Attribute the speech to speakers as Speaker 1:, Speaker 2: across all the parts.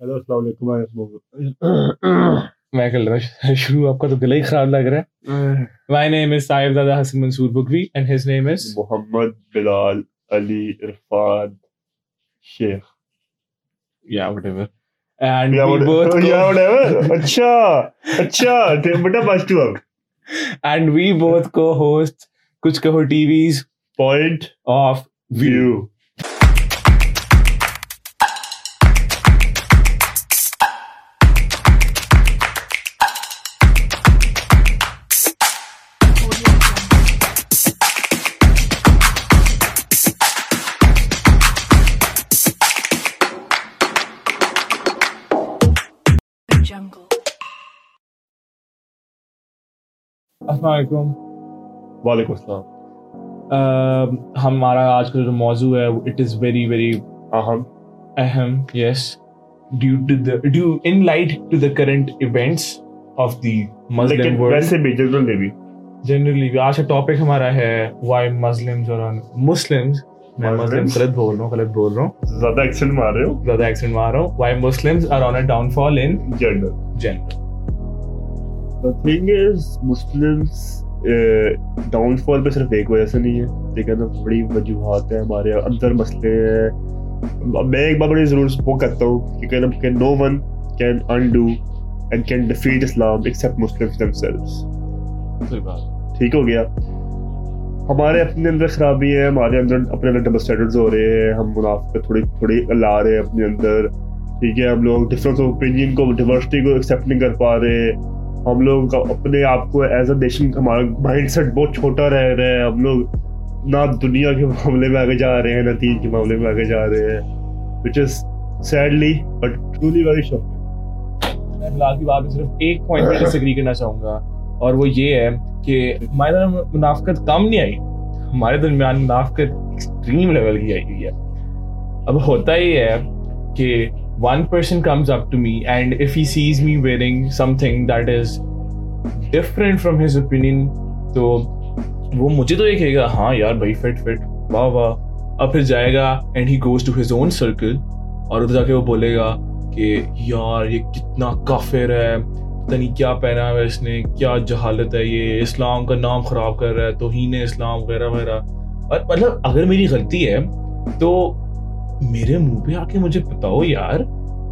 Speaker 1: Hello السلام علیکم
Speaker 2: میں کر لیتا شروع آپ کا تو گلا ہی خراب لگ رہا ہے۔ مائی name is Sahib Dada Hassan Mansoor Bakwi and his name is
Speaker 1: Muhammad Bilal Ali Irfan Sheikh.
Speaker 2: یا whatever and we both
Speaker 1: یا whatever. اچھا اچھا تے بیٹا بچ تو اب۔
Speaker 2: اینڈ وی بوتھ کو ہوسٹ کچھ کہو TVs
Speaker 1: point
Speaker 2: of view
Speaker 3: jungle.
Speaker 2: السلام علیکم۔
Speaker 1: وعلیکم السلام۔
Speaker 2: ہمارا آج کا جو موضوع ہے اٹ از ویری ویری
Speaker 1: اہم۔
Speaker 2: اہم yes due to the due in light to the current events of the Muslim world
Speaker 1: ویسے بھی جنرل بھی۔
Speaker 2: جنرلی آج کا ٹاپک ہمارا ہے وائی مسلمز اور مسلمز میں مسلم. غلط بول رہا ہوں غلط بول رہا ہوں۔
Speaker 1: زیادہ ایکسنٹ مار رہے ہو؟
Speaker 2: زیادہ ایکسیڈنٹ مار رہا ہوں۔ Why Muslims are on a downfall in
Speaker 1: The thing is, Muslims downfall پہ صرف ایک وجہ سے نہیں ہے۔ لیکن بڑی وجوہات ہیں ہمارے اندر مسئلے ہیں۔ میں ایک بار بڑی ضرور وہ کرتا ہوں کہ کہنا کہ no one can undo and can defeat Islam except Muslim ٹھیک ہو گیا۔ ہمارے اپنے اندر خرابی ہے، ہمارے اندر اپنے اندر ڈبل اسٹینڈرڈز ہو رہے ہیں، ہم منافقت تھوڑی تھوڑی لا رہے ہیں اپنے اندر۔ ٹھیک ہے، ہم لوگ ڈفرینس آف اوپینین کو ڈیورسٹی کو ایکسیپٹ نہیں کر پا رہے۔ ہم لوگ اپنے آپ کو ایز اے نیشن ہمارا مائنڈ سیٹ بہت چھوٹا رہ رہا ہے۔ ہم لوگ نہ دنیا کے معاملے میں آگے جا رہے ہیں، نہ دین کے معاملے میں آگے جا رہے ہیں which is sadly but truly very shocking
Speaker 2: میں صرف ایک پوائنٹ پہ ڈس ایگری کرنا چاہوں گا، اور وہ یہ ہے کہ ہمارے درمیان منافقت کم نہیں آئی، ہمارے درمیان منافقت ایکسٹریم لیول کی آئی ہوئی ہے۔ اب ہوتا ہی ہے کہ one person comes up to me and if he sees me wearing something that is different from his opinion تو وہ مجھے تو یہ کہے گا ہاں یار بھائی فٹ فٹ واہ واہ۔ اب پھر جائے گا and he goes to his own circle اور ادھر جا کے وہ بولے گا کہ یار، یہ کتنا کافر ہے۔ نہیں کیا پہنا ہے اس نے، کیا جہالت ہے یہ؟ اسلام کا نام خراب کر رہا ہے، توہین اسلام، وغیرہ وغیرہ۔ اور مطلب اگر میری غلطی ہے، تو میرے منہ پہ آ کے مجھے بتاؤ یار،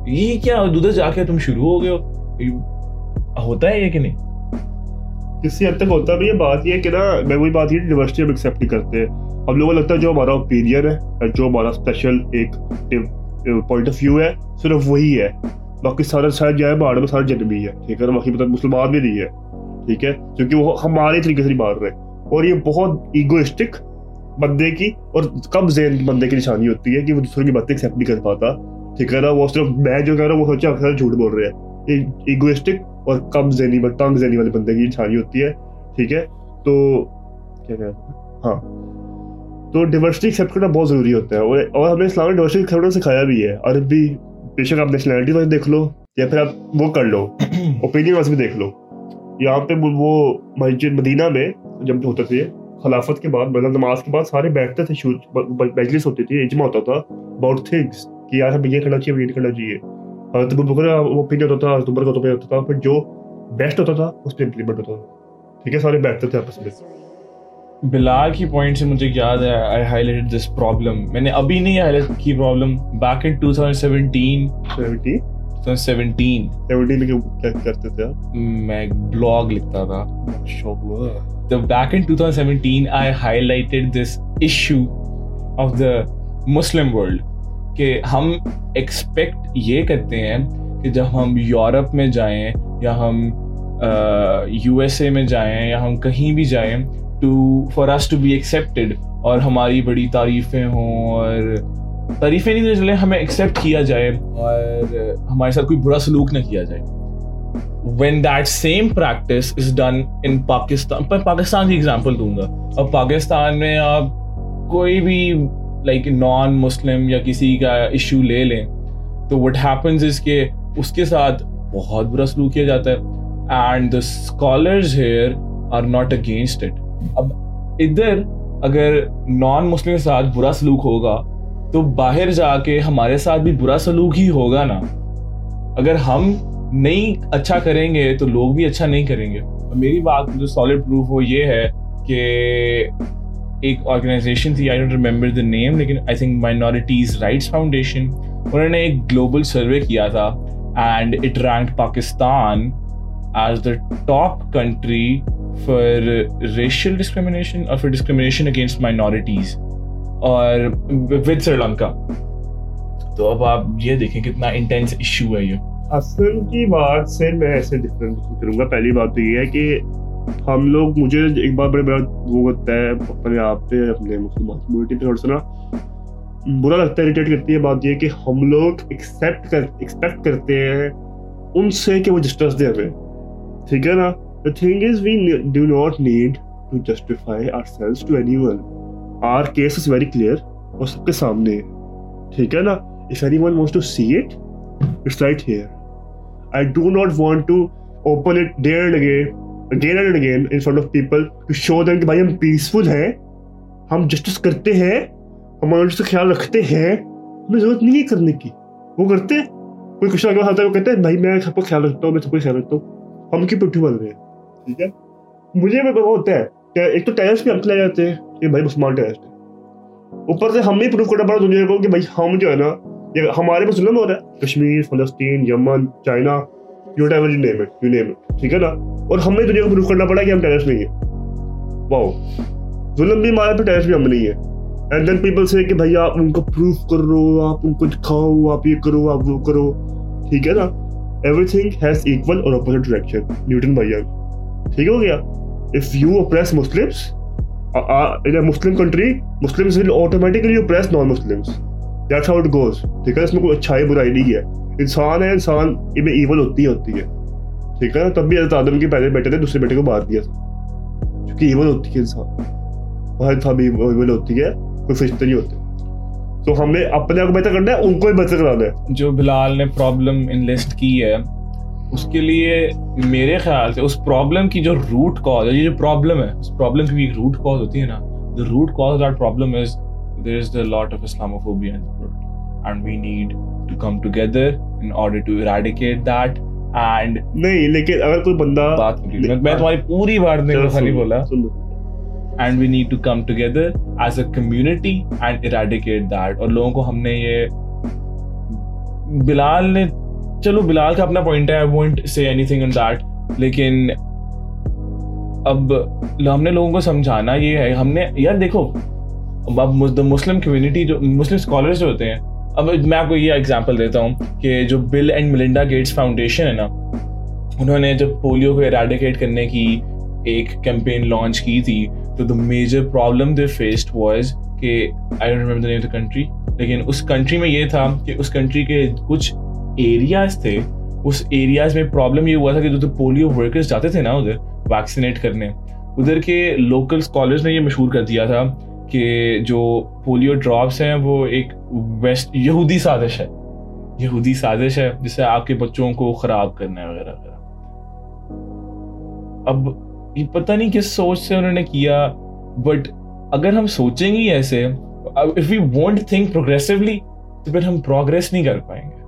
Speaker 2: یہ کیا ادھر جا کے تم شروع ہو گئے ہو؟ ہوتا ہے یہ کہ نہیں؟
Speaker 1: کسی حد تک ہوتا بھی ہے، بات یہ کہ نا، میں وہی بات یہ ڈیورسٹی ہم ایکسیپٹ نہیں کرتے۔ ہم لوگوں کو لگتا ہے جو ہمارا اوپینین ہے جو ہمارا اسپیشل ایک پوائنٹ آف ویو ہے، صرف وہی ہے۔ باقی سارا شاید جو ہے باہر میں سارا جن بھی ہے، ٹھیک ہے؟ باقی مطلب مسلمان بھی نہیں ہے، ٹھیک ہے؟ کیونکہ وہ ہمارے طریقے سے نہیں مار رہے۔ اور یہ بہت ایگوئسٹک بندے کی اور کم ذہن بندے کی نشانی ہوتی ہے کہ وہ دوسروں کی باتیں ایکسیپٹ نہیں کر پاتا۔ ٹھیک ہے نا؟ وہ صرف میں جو کہہ رہا ہوں وہ سوچا اکثر جھوٹ بول رہے ہیں۔ ایگوئسٹک اور کم ذہنی تنگ ذہنی والے بندے کی نشانی ہوتی ہے، ٹھیک ہے؟ تو کیا کہہ ہاں۔ تو ڈیورسٹی ایکسیپٹ کرنا بہت ضروری ہوتا ہے اور ہمیں اسلام میں ڈیورسٹی ایکسیپٹ کرنا سکھایا بھی ہے اور بھی بے شک آپ نیشنلٹی وائز دیکھ لو یا پھر آپ وہ کر لو اوپینین وائز بھی دیکھ لو یہاں پہ وہ مسجد مدینہ میں جب ہوتے تھے خلافت کے بعد مطلب نماز کے بعد سارے بیٹھتے تھے مجلس ہوتی تھی اجماع ہوتا تھا اباؤٹ تھنگس کہ یار ہمیں یہ کرنا چاہیے یہ کرنا چاہیے حضرت ابو بکر کا اوپینین ہوتا تھا حضرت عمر کا اوپینین ہوتا تھا پھر جو بیسٹ ہوتا تھا اس پہ امپلیمنٹ ہوتا تھا ٹھیک ہے سارے بیٹھتے تھے آپس میں
Speaker 2: بلال کی پوائنٹ سے مجھے یاد ہے I highlight this problem میں نے ابھی نہیں ہائی لائٹ کی problem back in two thousand seventeen
Speaker 1: seventy
Speaker 2: seventeen
Speaker 1: seventy میں کیا کرتے تھے آپ؟
Speaker 2: میں ایک بلاگ لکھتا تھا۔
Speaker 1: شوق
Speaker 2: تو back in two thousand seventeen I highlighted this issue of the Muslim world کہ ہم ایکسپیکٹ یہ کرتے ہیں کہ جب ہم یورپ میں جائیں یا ہم یو ایس اے میں جائیں یا ہم کہیں بھی جائیں to far as to be accepted اور ہماری بڑی تعریفیں ہوں اور تعریفیں نہیں تو چلے ہمیں ایکسیپٹ کیا جائے اور ہمارے ساتھ کوئی برا سلوک نہ کیا جائے۔ When that same practice is done in Pakistan میں پاکستان کی ایگزامپل دوں گا۔ اور پاکستان میں آپ کوئی بھی لائک نان مسلم یا کسی کا ایشو لے لیں، تو وٹ ہیپنز از کہ اس کے ساتھ بہت برا سلوک کیا جاتا ہے۔ And the scholars here are not against it اب ادھر اگر نان مسلم کے ساتھ برا سلوک ہوگا، تو باہر جا کے ہمارے ساتھ بھی برا سلوک ہی ہوگا نا۔ اگر ہم نہیں اچھا کریں گے، تو لوگ بھی اچھا نہیں کریں گے۔ میری بات جو سالڈ پروف وہ یہ ہے کہ ایک آرگنائزیشن تھی آئی ڈونٹ ریمبر دا نیم لیکن I think minorities rights foundation انہوں نے ایک گلوبل سروے کیا تھا۔ And it rank Pakistan as the top country for racial discrimination اور فار ڈسکریمنیشن اگینسٹ مائنورٹیز اور ود سری لنکا تو اب آپ یہ دیکھیں کتنا انٹینس ایشو ہے یہ
Speaker 1: اصل کی بات سے میں ایسے ڈفرینٹ کروں گا پہلی بات تو یہ ہے کہ ہم لوگ مجھے ایک بار بڑے بڑا وہ ہوتا ہے اپنے آپ پہ اپنے مسلمان کمیونٹی پہ تھوڑا سا نا برا لگتا ہے اریٹیٹ کرتی ہے بات یہ کہ ہم لوگ ایکسیپٹ کر ایکسپیکٹ کرتے ہیں ان سے کہ وہ جسٹس دے ہمیں ٹھیک ہے نا the thing is we do not need to justify ourselves to anyone our case is very clear اور سب کے سامنے ٹھیک ہے نا if anyone wants to see it it's right here I do not want to open it there and again again and again in front of people to show them کہ بھائی ہم پیسفل ہیں ہم جسٹس کرتے ہیں ہمارے سے خیال رکھتے ہیں ہمیں ضرورت نہیں ہے کرنے کی وہ کرتے کوئی کچھ آگے آتا ہے وہ کہتے ہیں بھائی میں سب کو خیال رکھتا ہوں میں سب کو خیال رکھتا ہوں ہم کی پٹھی بن رہے ہیں ٹھیک ہے؟ مجھے بھی وہ ہوتا ہے کہ ایک تو ٹیرسٹ بھی ہم لے جاتے ہیں کہ بھائی مسلمان ٹیرسٹ ہے اوپر سے ہم ہی پروف کرنا پڑا دنیا کو کہ بھائی ہم جو ہے نا، یہ ہمارے پاس ظلم ہو رہا ہے۔ کشمیر، فلسطین، یمن، China you tour you name it you name it ٹھیک ہے نا؟ اور ہمیں دنیا کو پروف کرنا پڑا کہ ہم ٹیرس نہیں ہیں۔ واؤ، ظلم بھی ہمارے پہ ٹیرس بھی ہم نہیں ہے اینڈ دین پیپل سے کہ بھائی آپ ان کو پروف کرو، آپ ان کو دکھاؤ، آپ یہ کرو، آپ وہ کرو۔ ٹھیک ہے نا؟ ایوری تھنگ ہیز ایکول اور اپوزٹ ڈائریکشن نیوٹن بھائی ٹھیک ہو گیا۔ If you oppress Muslims in a Muslim country, Muslims will automatically oppress non-Muslims. That's how it goes. ٹھیک ہے اس میں کوئی اچھائی برائی نہیں ہے۔ انسان ہے انسان میں ایول ہوتی ہی ہوتی ہے۔ ٹھیک ہے نا تب بھی حضرت آدم کے پہلے بیٹے نے دوسرے بیٹے کو مار دیا۔ تھا کیونکہ ایول ہوتی ہے انسان۔ بہت تھا بھی ایول ہوتی ہے کوئی فرشتے نہیں ہوتے۔ تو ہمیں اپنے آپ کو بہتر کرنا ہے ان کو بھی بہتر کرانا ہے۔
Speaker 2: جو بلال نے پرابلم انلسٹ کی ہے اس کے لیے میرے خیال سے اس پرابلم کی جو روٹ کاز ہے یہ جو پرابلم ہے اس پرابلم کی ایک روٹ کاز ہوتی ہے نا۔ The root cause that problem is there is the lot of Islamophobia and we need to come together in order to eradicate that and
Speaker 1: نہیں لیکن اگر کوئی بندہ
Speaker 2: بات میں تمہاری پوری بات نہیں بولا۔ And we need to come together as a community and eradicate that اور لوگوں کو ہم نے یہ بلال نے چلو بلال کا اپنا پوائنٹ ہے I won't say anything in that لیکن اب ہم نے لوگوں کو سمجھانا یہ ہے۔ ہم نے، یار دیکھو، اب مسلم کمیونٹی جو مسلم اسکالرس جو ہوتے ہیں، اب میں آپ کو یہ ایگزامپل دیتا ہوں کہ جو Bill and Melinda Gates foundation ہے نا، انہوں نے جب پولیو کو اریڈیکیٹ کرنے کی ایک کیمپین لانچ کی تھی، تو the major problem they faced was کہ I don't remember the name the country لیکن اس کنٹری میں یہ تھا کہ اس کنٹری کے کچھ ایریاز تھے اس ایریاز میں پرابلم یہ ہوا تھا کہ جو پولیو ورکرز جاتے تھے نا ادھر ویکسینیٹ کرنے ادھر کے لوکل اسکالرس نے یہ مشہور کر دیا تھا کہ جو پولیو ڈراپس ہیں وہ ایک ویسٹ یہودی سازش ہے یہودی سازش ہے جس سے آپ کے بچوں کو خراب کرنا ہے وغیرہ وغیرہ اب یہ پتہ نہیں کس سوچ سے انہوں نے کیا بٹ اگر ہم سوچیں گے ایسے if we want think progressively تو پھر ہم پروگرس نہیں کر پائیں گے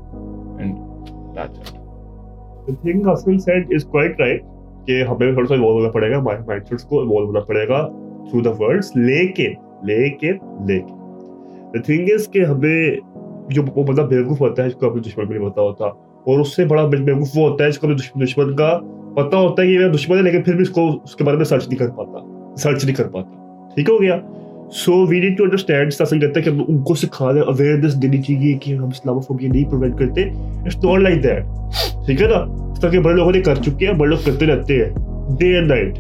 Speaker 1: کہ ہمیں تھوڑا سا ہونا پڑے گا ہمارے مائنڈ سیٹس کو ہونا پڑے گا تھرو دا ورڈس لیکن لیکن لیکن دا تھنگ از کہ ہمیں جو وہ بندہ بیوقوف ہوتا ہے جس کو اپنے دشمن بھی نہیں پتا ہوتا اور اس سے بڑا بیوقوف وہ ہوتا ہے جس کو اپنے دشمن کا پتا ہوتا ہے کہ میرا دشمن ہے لیکن پھر بھی اس کو اس کے بارے میں سرچ نہیں کر پاتا سرچ نہیں کر پاتا ٹھیک ہو گیا so we need to understand ساسن کہتا ہے کہ ان کو سکھا دیں اویئرنیس دینی چاہیے کہ ہم اسلام فوبیا نہیں پرووائڈ کرتے اٹس ناٹ لائک دیٹ ٹھیک ہے نا اس طرح کے بڑے لوگوں نے کر چکے ہیں بڑے لوگ کرتے رہتے ہیں day and night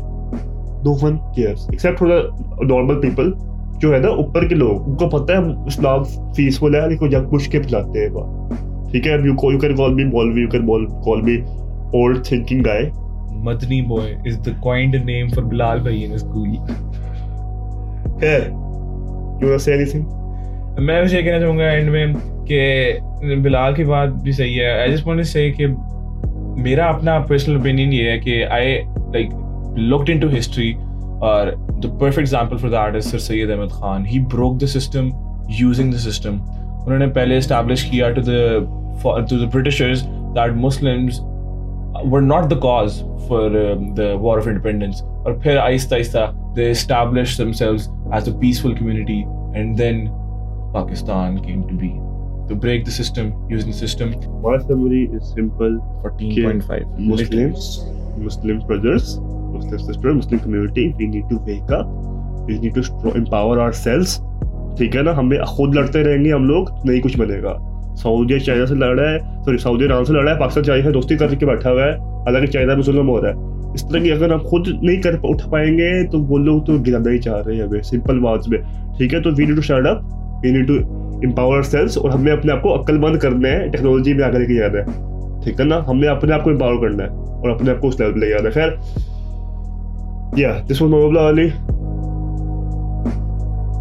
Speaker 1: no one cares except for the normal people جو ہے نا اوپر کے لوگ ان کو پتہ ہے ہم اسلام فیس فل ہے لیکن جب پوچھ کے پلاتے ہیں بات ٹھیک ہے you you can call me maulvi you can call me old thinking guy
Speaker 2: Madani boy is the coined name for Bilal bhai in school
Speaker 1: ہے یو ور سے اینی تھنگ
Speaker 2: میں بس یہ کہنا چاہوں گا اینڈ میں کہ بلال کی بات بھی صحیح ہے۔ آئی جسٹ وانٹ ٹو سے کہ میرا اپنا پرسنل اوپینین یہ ہے کہ I like looked in to history اور the perfect example for that is sir Syed Ahmed Khan he broke the system using the system انہوں نے پہلے اسٹیبلش کیا to the to the Britishers that Muslims were not the cause for um, the war of independence اور پھر آہستہ آہستہ they established themselves
Speaker 1: as a peaceful community and then Pakistan came to be نا؟ ہم خود لڑتے رہیں گے ہم لوگ. نہیں کچھ بنے گا. سعودی چائنا سے لڑ رہا ہے. سوری سعودی ایران سے لڑ رہا ہے. پاکستان چائنا سے دوستی کر کے بیٹھا ہوا ہے. حالانکہ چائنا بھی ہو رہا ہے. اس طرح کی اگر ہم خود نہیں کر اٹھ پائیں گے تو وہ لوگ تو گرانا ہی چاہ رہے ہیں ہمیں سمپل بات میں۔ ٹھیک ہے تو we need to start up we need to empower selves اور ہمیں اپنے آپ کو عقل مند کرنا ہے ٹیکنالوجی میں آگے لے کے جانا ہے۔ ٹھیک ہے نا؟ ہمیں اپنے آپ کو امپاور کرنا ہے اور اپنے آپ کو اس لیول پہ لے جانا ہے۔ خیر۔ یا this was Mahboob Ali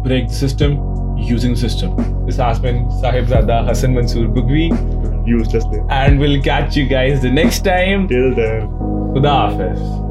Speaker 2: break the system using the system. This has been Sahibzada Hassan Mansoor Bugwi
Speaker 1: useless
Speaker 2: and we'll catch you guys the next time.
Speaker 1: Till then
Speaker 2: خدا حافظ